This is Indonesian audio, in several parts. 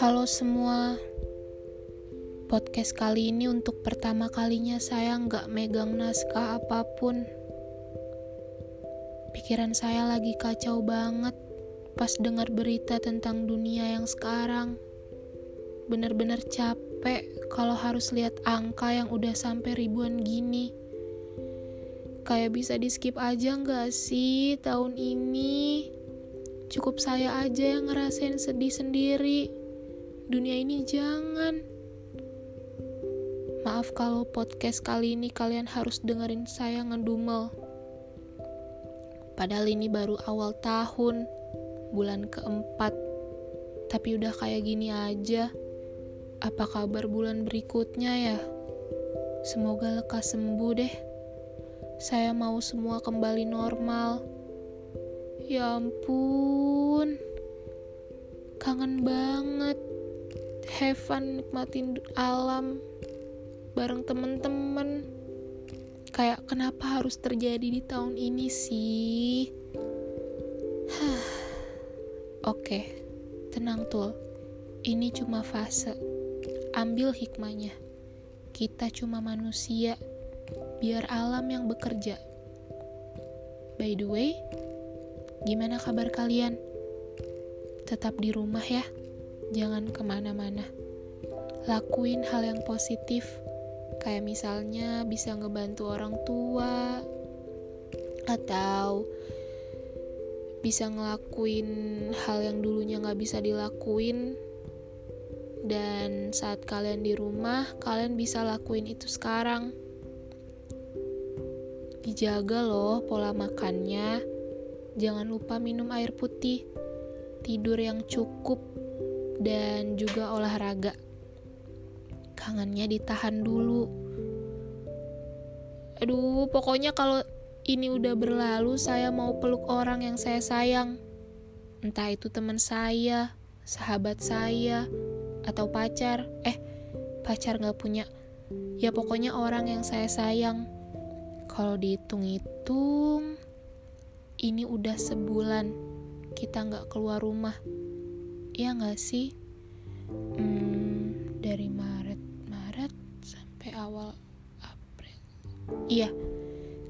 Halo semua, podcast kali ini untuk pertama kalinya saya nggak megang naskah apa pun. Pikiran saya lagi kacau banget pas dengar berita tentang dunia yang sekarang. Bener-bener capek kalau harus lihat angka yang udah sampai ribuan gini. Kayak bisa di skip aja nggak sih tahun ini? Cukup saya aja yang ngerasain sedih sendiri dunia ini jangan. Maaf kalau podcast kali ini kalian harus dengerin saya ngedumel. Padahal ini baru awal tahun, bulan keempat. Tapi udah kayak gini aja. Apa kabar bulan berikutnya ya? Semoga lekas sembuh deh. Saya mau semua kembali normal. Ya ampun. Kangen banget. Have fun nikmatin alam bareng temen-temen. Kayak kenapa harus terjadi di tahun ini sih? Oke tenang tuh ini cuma fase. Ambil hikmahnya. Kita cuma manusia biar alam yang bekerja. By the way gimana kabar kalian? Tetap di rumah ya. Jangan ke mana-mana. Lakuin hal yang positif, kayak misalnya bisa ngebantu orang tua, atau bisa ngelakuin hal yang dulunya nggak bisa dilakuin. Dan saat kalian di rumah kalian bisa lakuin itu sekarang dijaga loh pola makannya jangan lupa minum air putih tidur yang cukup dan juga olahraga. Kangennya ditahan dulu. Aduh, pokoknya kalau ini udah berlalu, saya mau peluk orang yang saya sayang. Entah itu teman saya, sahabat saya, atau pacar. Eh, pacar gak punya. Ya pokoknya orang yang saya sayang. Kalau dihitung-hitung, ini udah sebulan kita gak keluar rumah. Iya gak sih? Hmm, dari Maret, Maret sampai awal April. Iya,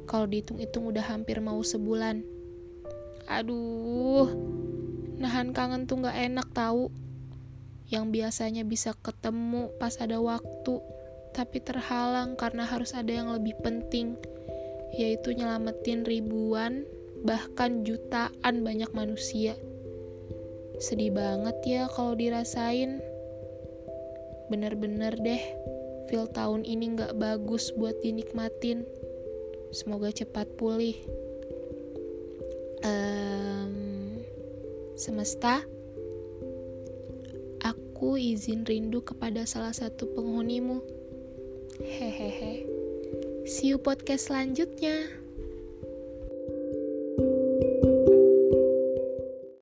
kalau dihitung-hitung udah hampir mau sebulan. Aduh, nahan kangen tuh gak enak tahu. Yang biasanya bisa ketemu pas ada waktu, tapi terhalang karena harus ada yang lebih penting, yaitu nyelamatin ribuan, bahkan jutaan banyak manusia. Sedih banget ya kalau dirasain. Bener-bener deh, feel tahun ini gak bagus buat dinikmatin. Semoga cepat pulih. Um, semesta, aku izin rindu kepada salah satu penghunimu. Hehehe. See you podcast selanjutnya.